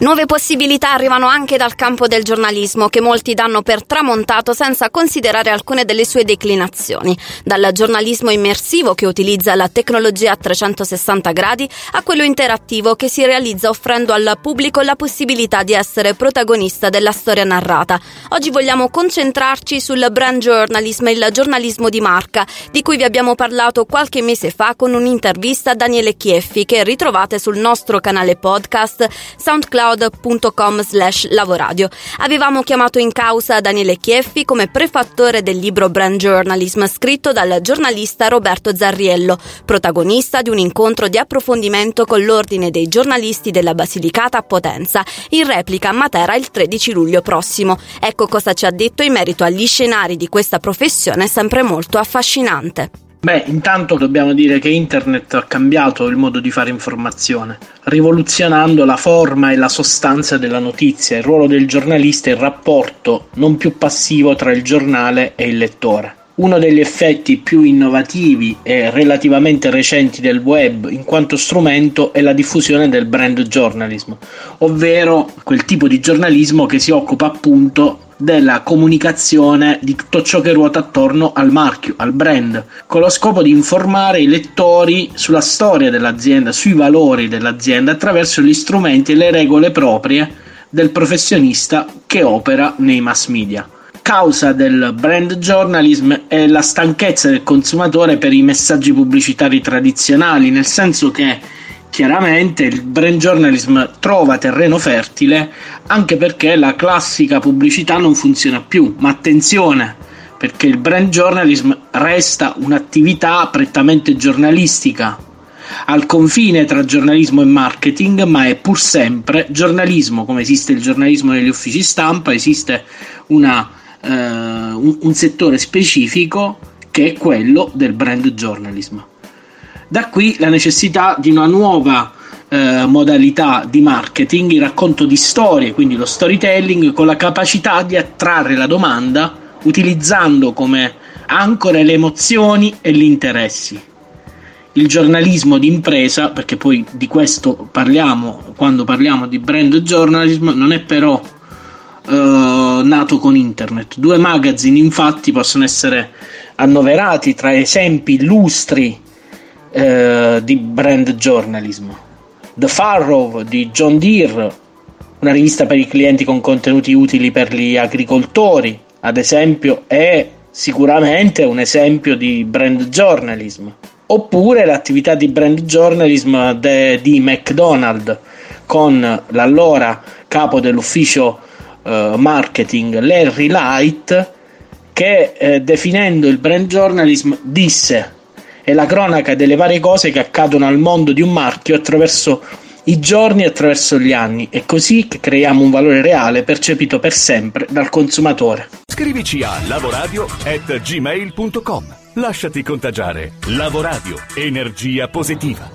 Nuove possibilità arrivano anche dal campo del giornalismo, che molti danno per tramontato senza considerare alcune delle sue declinazioni. Dal giornalismo immersivo, che utilizza la tecnologia a 360 gradi, a quello interattivo, che si realizza offrendo al pubblico la possibilità di essere protagonista della storia narrata. Oggi vogliamo concentrarci sul brand journalism, il giornalismo di marca, di cui vi abbiamo parlato qualche mese fa con un'intervista a Daniele Chieffi, che ritrovate sul nostro canale podcast SoundCloud soundcloud.com slash lavoradio. Avevamo chiamato in causa Daniele Chieffi come prefattore del libro Brand Journalism scritto dal giornalista Roberto Zarriello, protagonista di un incontro di approfondimento con l'Ordine dei giornalisti della Basilicata a Potenza, in replica a Matera il 13 luglio prossimo. Ecco cosa ci ha detto in merito agli scenari di questa professione sempre molto affascinante. Beh, intanto dobbiamo dire che internet ha cambiato il modo di fare informazione, rivoluzionando la forma e la sostanza della notizia. Il ruolo del giornalista è il rapporto non più passivo tra il giornale e il lettore. Uno degli effetti più innovativi e relativamente recenti del web in quanto strumento è la diffusione del brand journalism, ovvero quel tipo di giornalismo che si occupa appunto della comunicazione di tutto ciò che ruota attorno al marchio, al brand, con lo scopo di informare i lettori sulla storia dell'azienda, sui valori dell'azienda attraverso gli strumenti e le regole proprie del professionista che opera nei mass media. Causa del brand journalism è la stanchezza del consumatore per i messaggi pubblicitari tradizionali, nel senso che Chiaramente il brand journalism trova terreno fertile anche perché la classica pubblicità non funziona più, ma attenzione perché il brand journalism resta un'attività prettamente giornalistica, al confine tra giornalismo e marketing, ma è pur sempre giornalismo, come esiste il giornalismo negli uffici stampa, esiste una, eh, un, un settore specifico che è quello del brand journalism. Da qui la necessità di una nuova eh, modalità di marketing, il racconto di storie, quindi lo storytelling, con la capacità di attrarre la domanda utilizzando come ancore le emozioni e gli interessi. Il giornalismo di impresa, perché poi di questo parliamo quando parliamo di brand journalism, non è però eh, nato con internet. Due magazine infatti possono essere annoverati tra esempi illustri eh, di brand journalism. The Farrow di John Deere, una rivista per i clienti con contenuti utili per gli agricoltori, ad esempio, è sicuramente un esempio di brand journalism. Oppure l'attività di brand journalism de, di McDonald's con l'allora capo dell'ufficio uh, marketing Larry Light che eh, definendo il brand journalism disse è la cronaca delle varie cose che accadono al mondo di un marchio attraverso i giorni e attraverso gli anni. È così che creiamo un valore reale percepito per sempre dal consumatore. Scrivici a lavoradio@gmail.com. Lasciati contagiare. Lavoradio, energia positiva.